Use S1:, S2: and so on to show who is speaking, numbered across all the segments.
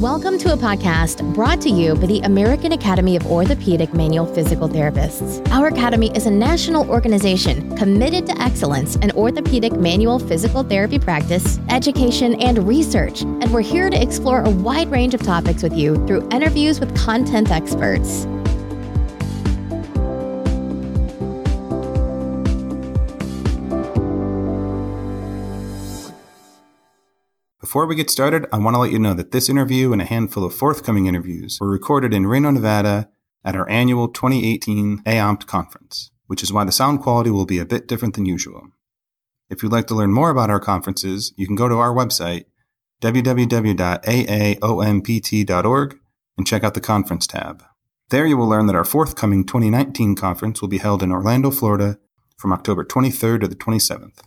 S1: Welcome to a podcast brought to you by the American Academy of Orthopedic Manual Physical Therapists. Our academy is a national organization committed to excellence in orthopedic manual physical therapy practice, education, and research. And we're here to explore a wide range of topics with you through interviews with content experts.
S2: Before we get started, I want to let you know that this interview and a handful of forthcoming interviews were recorded in Reno, Nevada at our annual 2018 AAOMPT conference, which is why the sound quality will be a bit different than usual. If you'd like to learn more about our conferences, you can go to our website, www.aaompt.org, and check out the conference tab. There you will learn that our forthcoming 2019 conference will be held in Orlando, Florida from October 23rd to the 27th.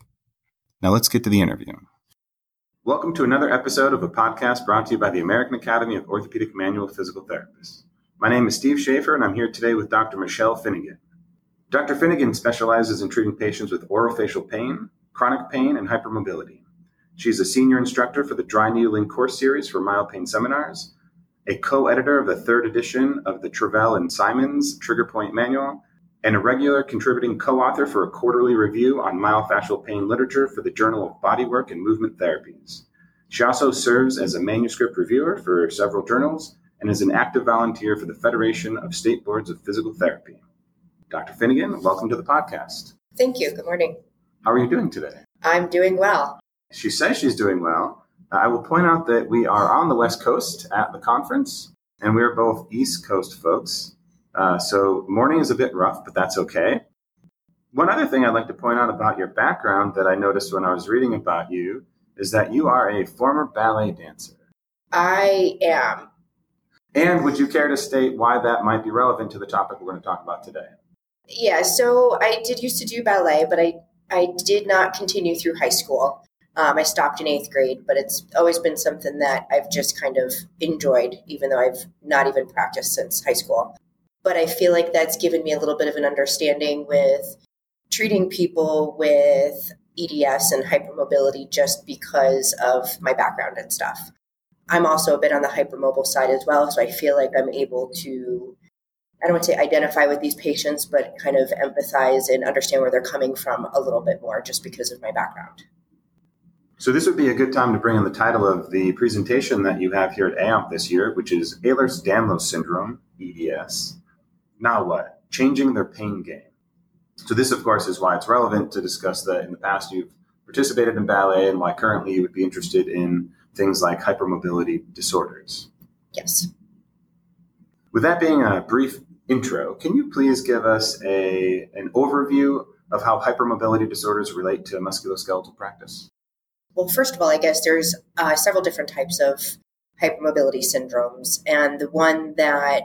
S2: Now let's get to the interview. Welcome to another episode of a podcast brought to you by the American Academy of Orthopedic Manual Physical Therapists. My name is Steve Schaefer, and I'm here today with Dr. Michelle Finnegan. Dr. Finnegan specializes in treating patients with orofacial pain, chronic pain, and hypermobility. She's a senior instructor for the Dry Needling course series for Myopain seminars, a co editor of the third edition of the Travell and Simons Trigger Point Manual, and a regular contributing co author for a quarterly review on myofascial pain literature for the Journal of Bodywork and Movement Therapies. She also serves as a manuscript reviewer for several journals and is an active volunteer for the Federation of State Boards of Physical Therapy. Dr. Finnegan, welcome to the podcast.
S3: Thank you. Good morning.
S2: How are you doing today?
S3: I'm doing well.
S2: She says she's doing well. I will point out that we are on the West Coast at the conference, and we're both East Coast folks. Uh, so morning is a bit rough, but that's okay. One other thing I'd like to point out about your background that I noticed when I was reading about you is that you are a former ballet dancer.
S3: I am.
S2: And would you care to state why that might be relevant to the topic we're going to talk about today?
S3: Yeah, so I did used to do ballet, but I, I did not continue through high school. Um, I stopped in eighth grade, but it's always been something that I've just kind of enjoyed, even though I've not even practiced since high school but I feel like that's given me a little bit of an understanding with treating people with EDS and hypermobility just because of my background and stuff. I'm also a bit on the hypermobile side as well, so I feel like I'm able to I don't want to say identify with these patients, but kind of empathize and understand where they're coming from a little bit more just because of my background.
S2: So, this would be a good time to bring in the title of the presentation that you have here at AAOMPT this year, which is Ehlers Danlos Syndrome, EDS now what? Changing their pain game. So this, of course, is why it's relevant to discuss that in the past you've participated in ballet and why currently you would be interested in things like hypermobility disorders.
S3: Yes.
S2: With that being a brief intro, can you please give us a, an overview of how hypermobility disorders relate to musculoskeletal practice?
S3: Well, first of all, I guess there's uh, several different types of hypermobility syndromes, and the one that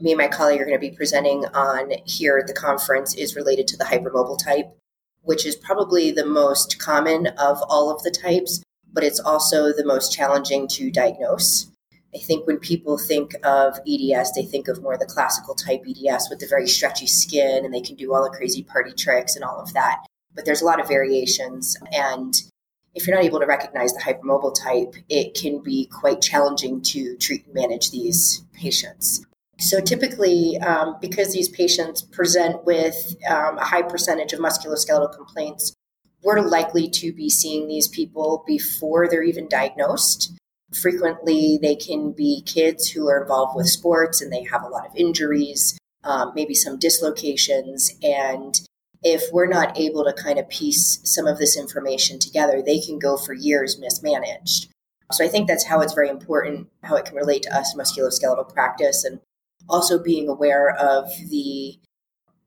S3: me and my colleague are going to be presenting on here at the conference is related to the hypermobile type, which is probably the most common of all of the types, but it's also the most challenging to diagnose. I think when people think of EDS, they think of more the classical type EDS with the very stretchy skin and they can do all the crazy party tricks and all of that. But there's a lot of variations. And if you're not able to recognize the hypermobile type, it can be quite challenging to treat and manage these patients. So typically, um, because these patients present with um, a high percentage of musculoskeletal complaints, we're likely to be seeing these people before they're even diagnosed. Frequently, they can be kids who are involved with sports and they have a lot of injuries, um, maybe some dislocations. And if we're not able to kind of piece some of this information together, they can go for years mismanaged. So I think that's how it's very important, how it can relate to us musculoskeletal practice. And also being aware of the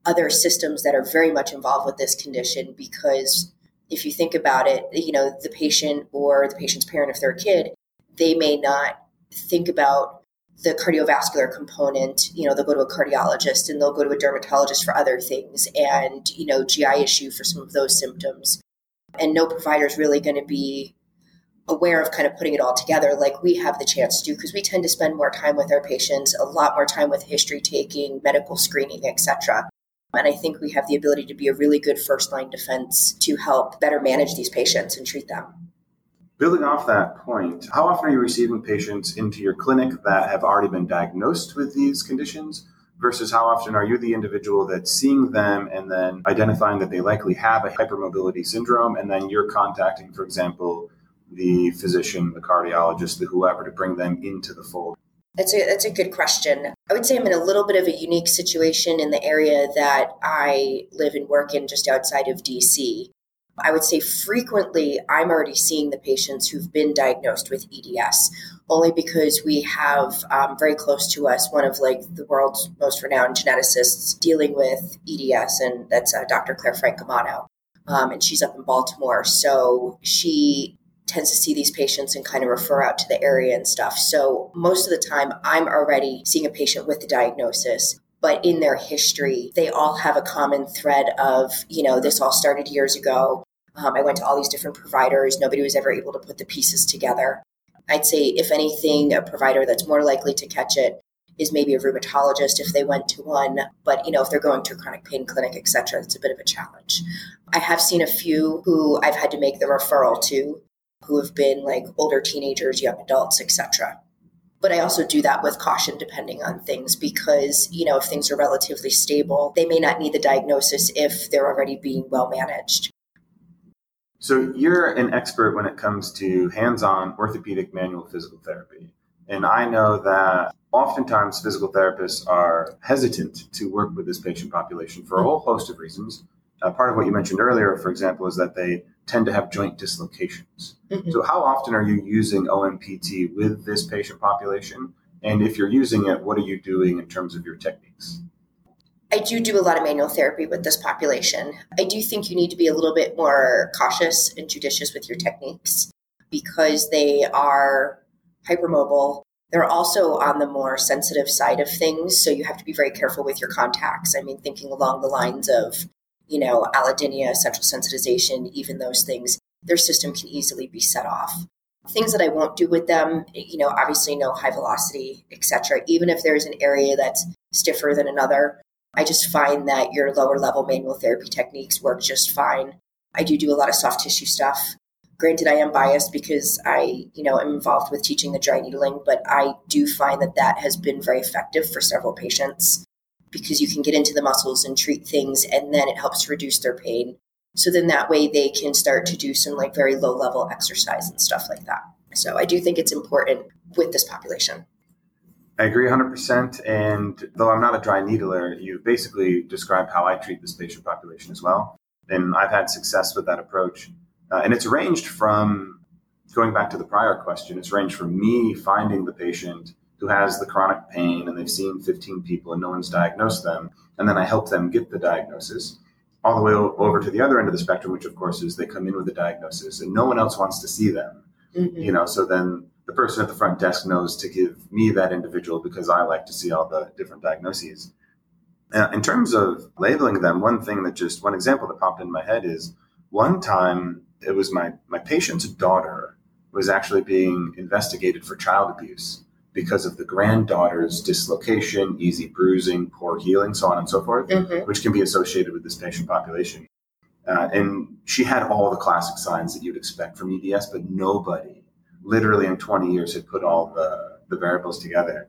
S3: other systems that are very much involved with this condition because if you think about it, you know, the patient or the patient's parent, if they're a kid, they may not think about the cardiovascular component. You know, they'll go to a cardiologist and they'll go to a dermatologist for other things and, you know, GI issue for some of those symptoms. And no provider is really going to be aware of kind of putting it all together like we have the chance to because we tend to spend more time with our patients a lot more time with history taking medical screening etc and i think we have the ability to be a really good first line defense to help better manage these patients and treat them
S2: Building off that point, how often are you receiving patients into your clinic that have already been diagnosed with these conditions? Versus how often are you the individual that's seeing them and then identifying that they likely have a hypermobility syndrome, and then you're contacting, for example, the physician, the cardiologist, the whoever to bring them into the fold?
S3: That's a that's a good question. I would say I'm in a little bit of a unique situation in the area that I live and work in just outside of DC. I would say frequently I'm already seeing the patients who've been diagnosed with EDS, only because we have um, very close to us one of like the world's most renowned geneticists dealing with EDS, and that's uh, Dr. Claire Francomano. Um, and she's up in Baltimore. So she tends to see these patients and kind of refer out to the area and stuff. So most of the time, I'm already seeing a patient with the diagnosis. But in their history, they all have a common thread of, you know, this all started years ago. Um, I went to all these different providers. Nobody was ever able to put the pieces together. I'd say, if anything, a provider that's more likely to catch it is maybe a rheumatologist if they went to one. But you know, if they're going to a chronic pain clinic, etc., it's a bit of a challenge. I have seen a few who I've had to make the referral to who have been like older teenagers, young adults, etc. But I also do that with caution depending on things because, you know, if things are relatively stable, they may not need the diagnosis if they're already being well managed.
S2: So you're an expert when it comes to hands-on orthopedic manual physical therapy. And I know that oftentimes physical therapists are hesitant to work with this patient population for a whole host of reasons. Uh, part of what you mentioned earlier, for example, is that they tend to have joint dislocations. Mm-hmm. So, how often are you using OMPT with this patient population? And if you're using it, what are you doing in terms of your techniques?
S3: I do do a lot of manual therapy with this population. I do think you need to be a little bit more cautious and judicious with your techniques because they are hypermobile. They're also on the more sensitive side of things, so you have to be very careful with your contacts. I mean, thinking along the lines of you know, allodynia, central sensitization, even those things, their system can easily be set off. Things that I won't do with them, you know, obviously no high velocity, etc. Even if there's an area that's stiffer than another, I just find that your lower level manual therapy techniques work just fine. I do do a lot of soft tissue stuff. Granted, I am biased because I, you know, am involved with teaching the dry needling, but I do find that that has been very effective for several patients because you can get into the muscles and treat things and then it helps reduce their pain. So then that way they can start to do some like very low level exercise and stuff like that. So I do think it's important with this population.
S2: I agree 100%. And though I'm not a dry needler, you've basically described how I treat this patient population as well. And I've had success with that approach. Uh, and it's ranged from going back to the prior question, it's ranged from me finding the patient who has the chronic pain and they've seen 15 people and no one's diagnosed them. And then I help them get the diagnosis all the way over to the other end of the spectrum, which of course is they come in with a diagnosis and no one else wants to see them. Mm-hmm. You know, so then the person at the front desk knows to give me that individual because I like to see all the different diagnoses. Uh, in terms of labeling them, one thing that just one example that popped in my head is one time it was my my patient's daughter was actually being investigated for child abuse because of the granddaughter's dislocation, easy bruising, poor healing, so on and so forth, mm-hmm. which can be associated with this patient population. Uh, and she had all the classic signs that you'd expect from EDS, but nobody, literally in 20 years, had put all the, the variables together.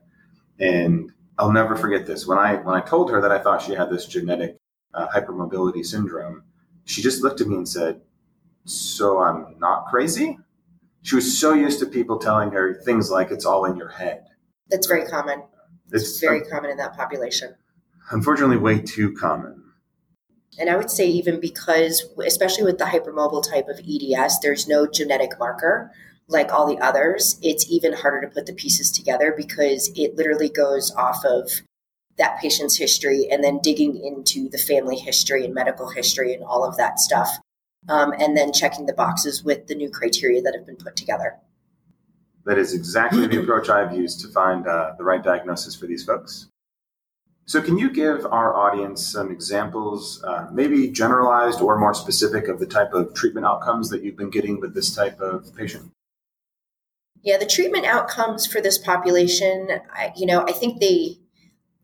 S2: And I'll never forget this. When I when I told her that I thought she had this genetic uh, hypermobility syndrome, she just looked at me and said, "So I'm not crazy." She was so used to people telling her things like it's all in your head.
S3: That's very common. It's, it's very common in that population.
S2: Unfortunately, way too common.
S3: And I would say, even because, especially with the hypermobile type of EDS, there's no genetic marker like all the others. It's even harder to put the pieces together because it literally goes off of that patient's history and then digging into the family history and medical history and all of that stuff um, and then checking the boxes with the new criteria that have been put together.
S2: That is exactly the approach I've used to find uh, the right diagnosis for these folks. So, can you give our audience some examples, uh, maybe generalized or more specific, of the type of treatment outcomes that you've been getting with this type of patient?
S3: Yeah, the treatment outcomes for this population, I, you know, I think they,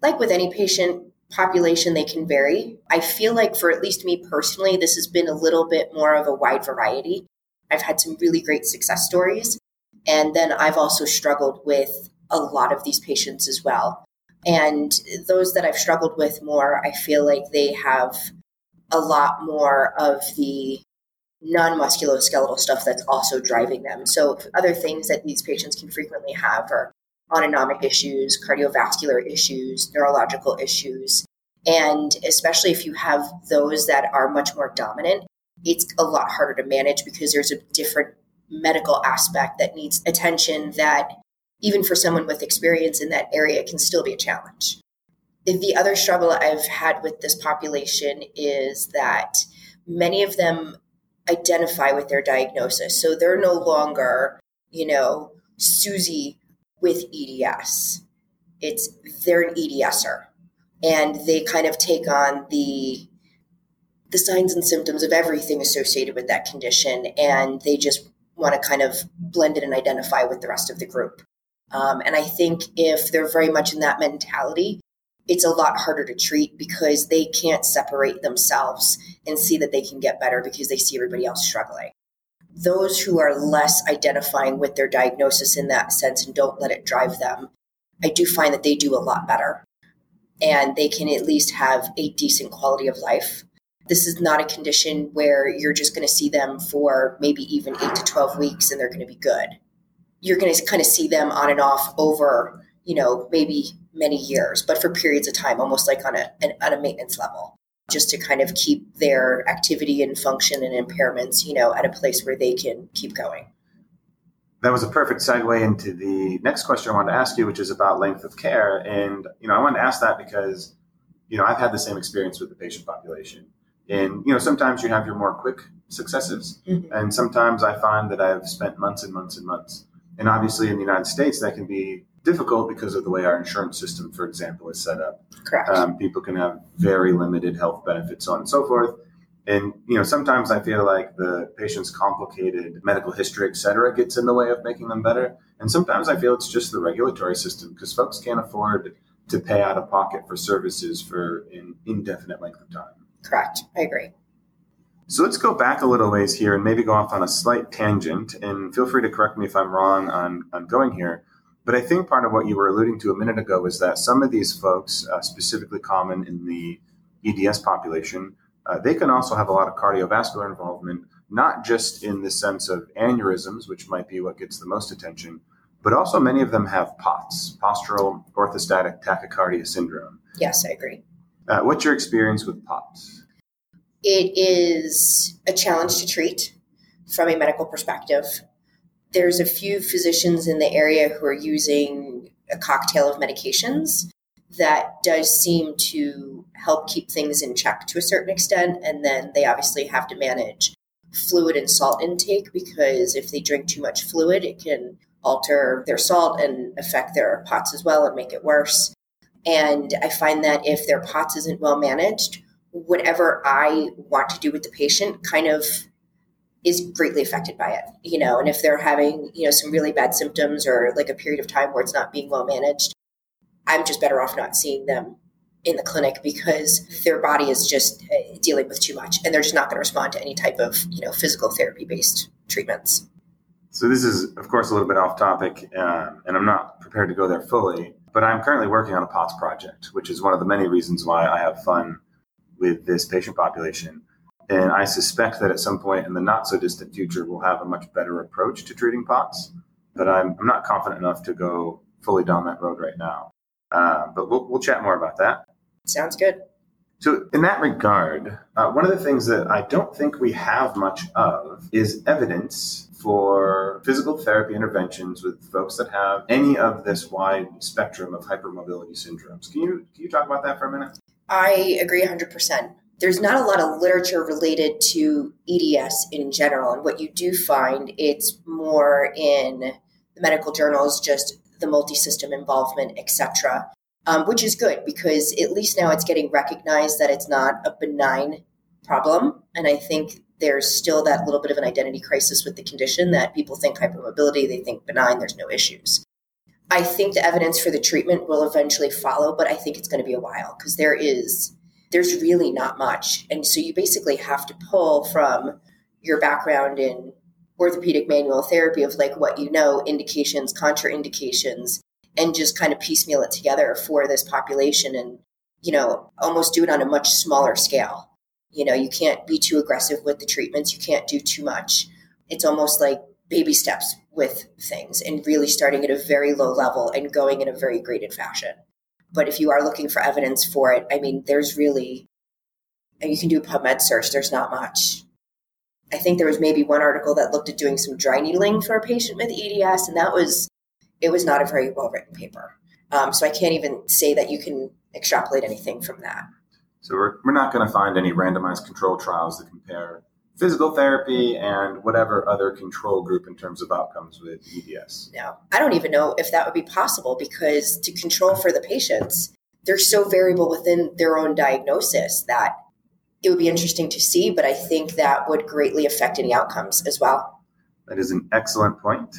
S3: like with any patient, population, they can vary. I feel like for at least me personally, this has been a little bit more of a wide variety. I've had some really great success stories. And then I've also struggled with a lot of these patients as well. And those that I've struggled with more, I feel like they have a lot more of the non musculoskeletal stuff that's also driving them. So, other things that these patients can frequently have are autonomic issues, cardiovascular issues, neurological issues. And especially if you have those that are much more dominant, it's a lot harder to manage because there's a different medical aspect that needs attention that even for someone with experience in that area can still be a challenge. The other struggle I've had with this population is that many of them identify with their diagnosis. So they're no longer, you know, Susie with EDS. It's they're an EDSer. And they kind of take on the the signs and symptoms of everything associated with that condition and they just want to kind of blend it and identify with the rest of the group. Um, and I think if they're very much in that mentality, it's a lot harder to treat because they can't separate themselves and see that they can get better because they see everybody else struggling. Those who are less identifying with their diagnosis in that sense and don't let it drive them, I do find that they do a lot better. And they can at least have a decent quality of life. This is not a condition where you're just going to see them for maybe even eight to 12 weeks and they're going to be good. You're going to kind of see them on and off over, you know, maybe many years, but for periods of time, almost like on a, an, on a maintenance level, just to kind of keep their activity and function and impairments, you know, at a place where they can keep going.
S2: That was a perfect segue into the next question I wanted to ask you, which is about length of care. And, you know, I wanted to ask that because, you know, I've had the same experience with the patient population. And, you know, sometimes you have your more quick successes. Mm-hmm. And sometimes I find that I've spent months and months and months and obviously, in the United States, that can be difficult because of the way our insurance system, for example, is set up.
S3: Correct.
S2: Um, people can have very limited health benefits, so on and so forth. And you know, sometimes I feel like the patient's complicated medical history, et cetera, gets in the way of making them better. And sometimes I feel it's just the regulatory system because folks can't afford to pay out of pocket for services for an indefinite length of time.
S3: Correct. I agree.
S2: So let's go back a little ways here and maybe go off on a slight tangent. And feel free to correct me if I'm wrong on, on going here. But I think part of what you were alluding to a minute ago is that some of these folks, uh, specifically common in the EDS population, uh, they can also have a lot of cardiovascular involvement, not just in the sense of aneurysms, which might be what gets the most attention, but also many of them have POTS, postural orthostatic tachycardia syndrome.
S3: Yes, I agree.
S2: Uh, what's your experience with POTS?
S3: It is a challenge to treat from a medical perspective. There's a few physicians in the area who are using a cocktail of medications that does seem to help keep things in check to a certain extent. And then they obviously have to manage fluid and salt intake because if they drink too much fluid, it can alter their salt and affect their POTS as well and make it worse. And I find that if their POTS isn't well managed, whatever I want to do with the patient kind of is greatly affected by it, you know, and if they're having, you know, some really bad symptoms or like a period of time where it's not being well managed, I'm just better off not seeing them in the clinic because their body is just uh, dealing with too much and they're just not going to respond to any type of, you know, physical therapy based treatments.
S2: So this is, of course, a little bit off topic, um, and I'm not prepared to go there fully. But I'm currently working on a POTS project, which is one of the many reasons why I have fun with this patient population. And I suspect that at some point in the not so distant future, we'll have a much better approach to treating POTS. But I'm, I'm not confident enough to go fully down that road right now. Uh, but we'll, we'll chat more about that.
S3: Sounds good.
S2: So, in that regard, uh, one of the things that I don't think we have much of is evidence for physical therapy interventions with folks that have any of this wide spectrum of hypermobility syndromes. Can you can you talk about that for a minute?
S3: I agree 100%. There's not a lot of literature related to EDS in general. And what you do find, it's more in the medical journals, just the multi-system involvement, etc., um, which is good because at least now it's getting recognized that it's not a benign problem. And I think there's still that little bit of an identity crisis with the condition that people think hypermobility, they think benign, there's no issues. I think the evidence for the treatment will eventually follow, but I think it's going to be a while because there is there's really not much. And so you basically have to pull from your background in orthopedic manual therapy of like what you know, indications, contraindications, and just kind of piecemeal it together for this population and, you know, almost do it on a much smaller scale. You know, you can't be too aggressive with the treatments, you can't do too much. It's almost like baby steps with things and really starting at a very low level and going in a very graded fashion. But if you are looking for evidence for it, I mean, there's really, you can do a PubMed search, there's not much. I think there was maybe one article that looked at doing some dry needling for a patient with EDS, and that was, it was not a very well written paper. Um, so I can't even say that you can extrapolate anything from that.
S2: So we're, we're not going to find any randomized control trials that compare physical therapy and whatever other control group in terms of outcomes with EDS.
S3: No, I don't even know if that would be possible because to control for the patients, they're so variable within their own diagnosis that it would be interesting to see, but I think that would greatly affect any outcomes as well.
S2: That is an excellent point.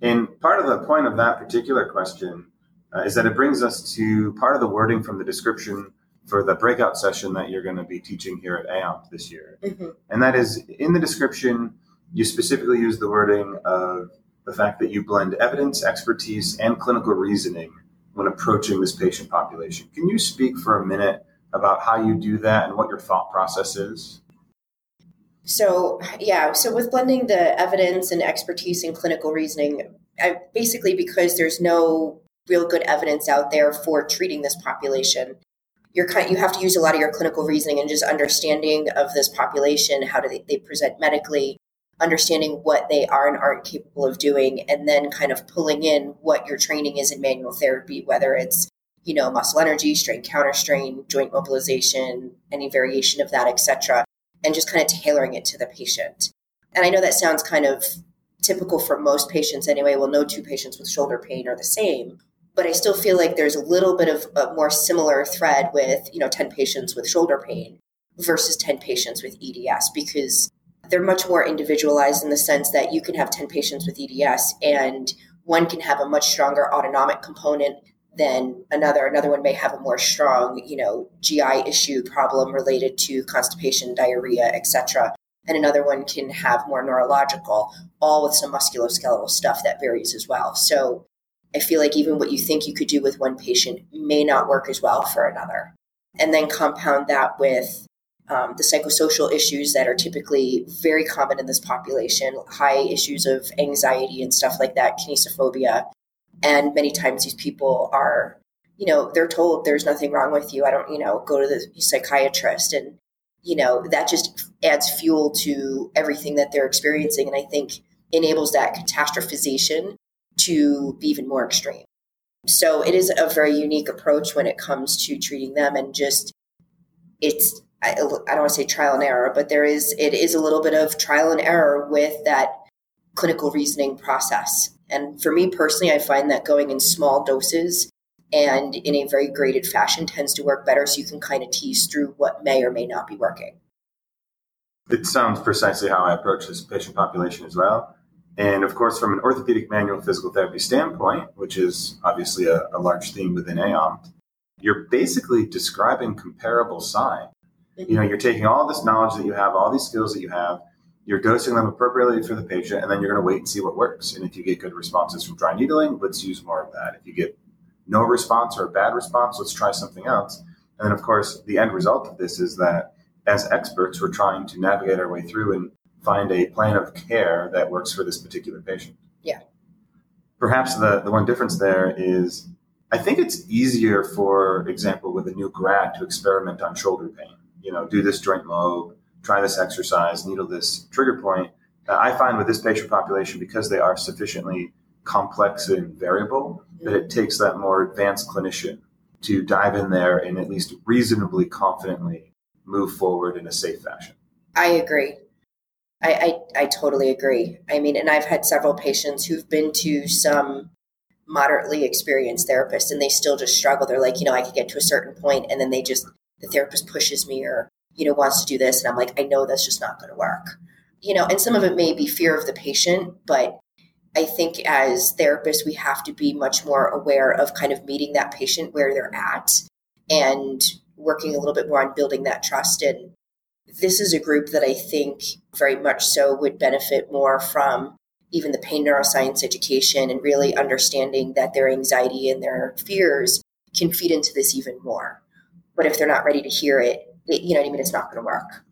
S2: And part of the point of that particular question uh, is that it brings us to part of the wording from the description for the breakout session that you're going to be teaching here at AOMP this year. Mm-hmm. And that is in the description, you specifically use the wording of the fact that you blend evidence, expertise, and clinical reasoning when approaching this patient population. Can you speak for a minute about how you do that and what your thought process is?
S3: So, yeah, so with blending the evidence and expertise and clinical reasoning, I, basically because there's no real good evidence out there for treating this population, you're kind, you have to use a lot of your clinical reasoning and just understanding of this population. How do they, they present medically? Understanding what they are and aren't capable of doing, and then kind of pulling in what your training is in manual therapy, whether it's you know muscle energy, strain counter strain, joint mobilization, any variation of that, etc., and just kind of tailoring it to the patient. And I know that sounds kind of typical for most patients anyway. Well, no two patients with shoulder pain are the same, but I still feel like there's a little bit of a more similar thread with, you know, 10 patients with shoulder pain versus 10 patients with EDS because they're much more individualized in the sense that you can have 10 patients with EDS and one can have a much stronger autonomic component than another. Another one may have a more strong, you know, GI issue problem related to constipation, diarrhea, etc. And another one can have more neurological, all with some musculoskeletal stuff that varies as well. So I feel like even what you think you could do with one patient may not work as well for another. And then compound that with um, the psychosocial issues that are typically very common in this population, high issues of anxiety and stuff like that, kinesiophobia. And many times these people are, you know, they're told there's nothing wrong with you. I don't, you know, go to the psychiatrist. And, you know, that just adds fuel to everything that they're experiencing. And I think enables that catastrophization to be even more extreme. So it is a very unique approach when it comes to treating them and just it's I, I don't want to say trial and error, but there is it is a little bit of trial and error with that clinical reasoning process. And for me personally, I find that going in small doses and in a very graded fashion tends to work better so you can kind of tease through what may or may not be working.
S2: It sounds precisely how I approach this patient population as well. And of course, from an orthopedic manual physical therapy standpoint, which is obviously a, a large theme within AOMP, you're basically describing comparable sign. You know, you're taking all this knowledge that you have, all these skills that you have, you're dosing them appropriately for the patient, and then you're going to wait and see what works. And if you get good responses from dry needling, let's use more of that. If you get no response or a bad response, let's try something else. And then, of course, the end result of this is that as experts, we're trying to navigate our way through and find a plan of care that works for this particular patient.
S3: Yeah.
S2: Perhaps the, the one difference there is I think it's easier, for example, with a new grad to experiment on shoulder pain. You know, do this joint mob, try this exercise, needle this trigger point. Uh, I find with this patient population, because they are sufficiently complex and variable, that it takes that more advanced clinician to dive in there and at least reasonably confidently move forward in a safe fashion.
S3: I agree. I, I, I totally agree. I mean, and I've had several patients who've been to some moderately experienced therapists and they still just struggle. They're like, you know, I could get to a certain point and then they just, the therapist pushes me or, you know, wants to do this. And I'm like, I know that's just not going to work. You know, and some of it may be fear of the patient, but I think as therapists, we have to be much more aware of kind of meeting that patient where they're at and working a little bit more on building that trust and this is a group that I think very much so would benefit more from even the pain neuroscience education and really understanding that their anxiety and their fears can feed into this even more. But if they're not ready to hear it, it you know what I mean, it's not going to work.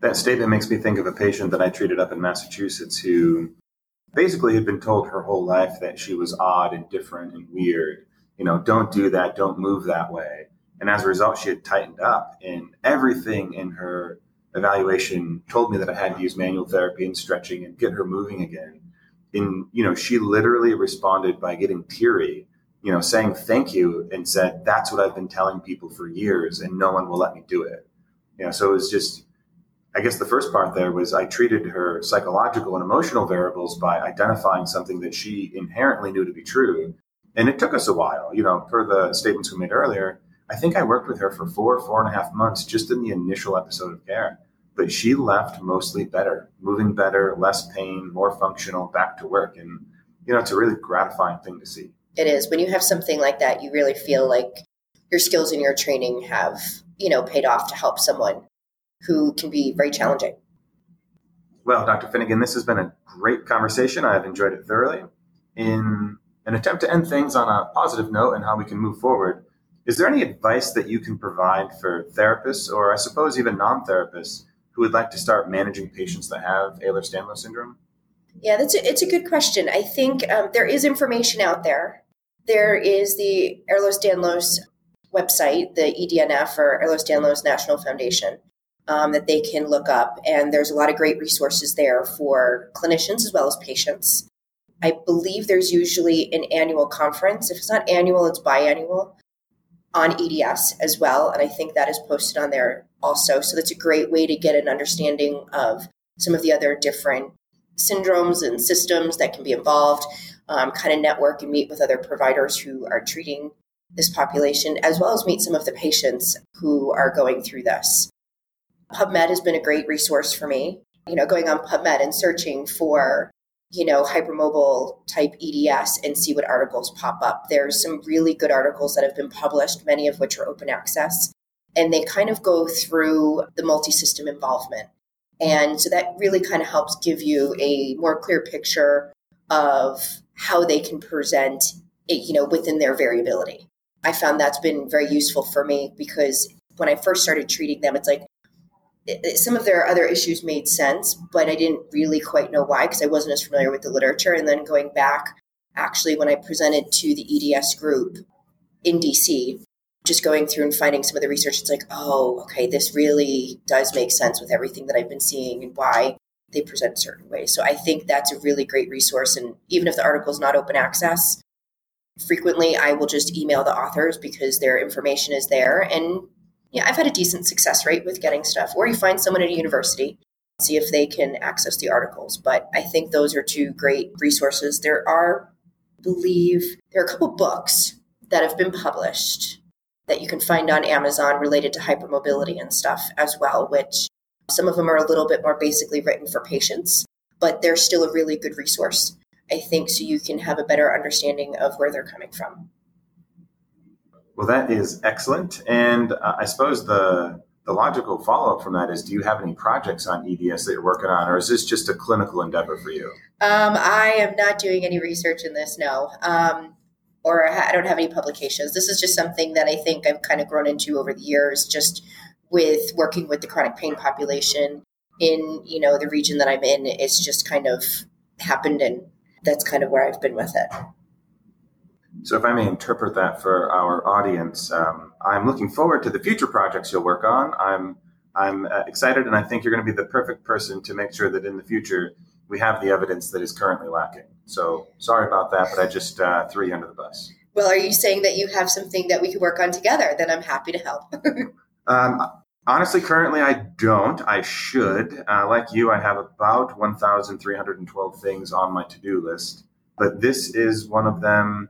S2: That statement makes me think of a patient that I treated up in Massachusetts who basically had been told her whole life that she was odd and different and weird. You know, don't do that, don't move that way. And as a result, she had tightened up, and everything in her evaluation told me that I had to use manual therapy and stretching and get her moving again. And, you know, she literally responded by getting teary, you know, saying thank you and said, that's what I've been telling people for years and no one will let me do it. You know, so it was just, I guess the first part there was I treated her psychological and emotional variables by identifying something that she inherently knew to be true. And it took us a while, you know, per the statements we made earlier. I think I worked with her for four, four and a half months just in the initial episode of care. But she left mostly better, moving better, less pain, more functional, back to work. And, you know, it's a really gratifying thing to see.
S3: It is. When you have something like that, you really feel like your skills and your training have, you know, paid off to help someone who can be very challenging.
S2: Well, Dr. Finnegan, this has been a great conversation. I've enjoyed it thoroughly. In an attempt to end things on a positive note and how we can move forward, is there any advice that you can provide for therapists or I suppose even non therapists who would like to start managing patients that have Ehlers Danlos syndrome?
S3: Yeah, that's a, it's a good question. I think um, there is information out there. There is the Ehlers Danlos website, the EDNF or Ehlers Danlos National Foundation um, that they can look up. And there's a lot of great resources there for clinicians as well as patients. I believe there's usually an annual conference. If it's not annual, it's biannual on EDS as well. And I think that is posted on there also. So that's a great way to get an understanding of some of the other different syndromes and systems that can be involved, um, kind of network and meet with other providers who are treating this population, as well as meet some of the patients who are going through this. PubMed has been a great resource for me. You know, going on PubMed and searching for, you know, hypermobile type EDS and see what articles pop up. There's some really good articles that have been published, many of which are open access, and they kind of go through the multi system involvement. And so that really kind of helps give you a more clear picture of how they can present it, you know, within their variability. I found that's been very useful for me because when I first started treating them, it's like, some of their other issues made sense, but I didn't really quite know why because I wasn't as familiar with the literature. And then going back, actually, when I presented to the EDS group in DC, just going through and finding some of the research, it's like, oh, okay, this really does make sense with everything that I've been seeing and why they present certain ways. So I think that's a really great resource. And even if the article is not open access, frequently I will just email the authors because their information is there. And yeah, I've had a decent success rate with getting stuff. Or you find someone at a university, see if they can access the articles. But I think those are two great resources. There are, I believe, there are a couple books that have been published that you can find on Amazon related to hypermobility and stuff as well, which some of them are a little bit more basically written for patients, but they're still a really good resource, I think, so you can have a better understanding of where they're coming from.
S2: Well, that is excellent. And uh, I suppose the the logical follow up from that is do you have any projects on EDS that you're working on, or is this just a clinical endeavor for you?
S3: Um, I am not doing any research in this, no. Um, or I don't have any publications. This is just something that I think I've kind of grown into over the years, just with working with the chronic pain population in you know the region that I'm in. It's just kind of happened, and that's kind of where I've been with it.
S2: So, if I may interpret that for our audience, um, I'm looking forward to the future projects you'll work on. I'm I'm uh, excited, and I think you're going to be the perfect person to make sure that in the future we have the evidence that is currently lacking. So, sorry about that, but I just uh, threw you under the bus.
S3: Well, are you saying that you have something that we could work on together? Then I'm happy to help.
S2: um, honestly, currently I don't. I should. Uh, like you, I have about 1,312 things on my to do list, but this is one of them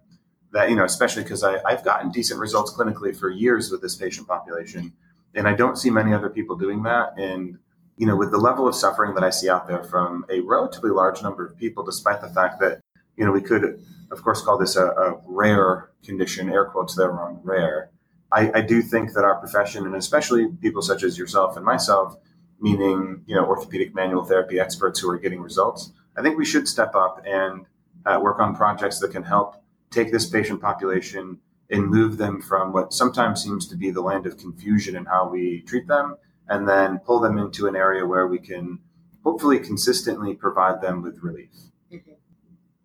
S2: that you know especially because i've gotten decent results clinically for years with this patient population and i don't see many other people doing that. And you know with the level of suffering that i see out there from a relatively large number of people despite the fact that you know we could of course call this a, a rare condition air quotes there on rare. I, I do think that our profession, and especially people such as yourself and myself, meaning you know orthopedic manual therapy experts who are getting results, I think we should step up and uh, work on projects that can help take this patient population and move them from what sometimes seems to be the land of confusion in how we treat them, and then pull them into an area where we can hopefully consistently provide them with relief. Mm-hmm.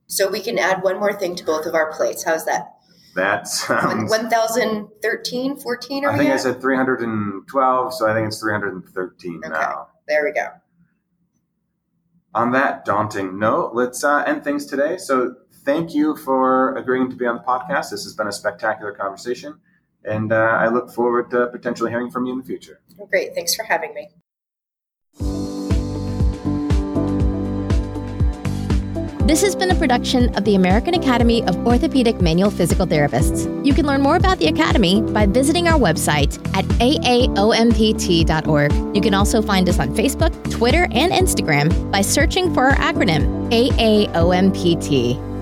S3: So we can add one more thing to both of our plates. How's that?
S2: That sounds
S3: 1013, 14
S2: I think I said 312, so I think it's 313 okay. now.
S3: There we go.
S2: On that daunting note, let's uh, end things today. So thank you for agreeing to be on the podcast. This has been a spectacular conversation, and uh, I look forward to potentially hearing from you in the future.
S3: Great. Thanks for having me.
S1: This has been a production of the American Academy of Orthopedic Manual Physical Therapists. You can learn more about the Academy by visiting our website at aaompt.org. You can also find us on Facebook, Twitter, and Instagram by searching for our acronym AAOMPT.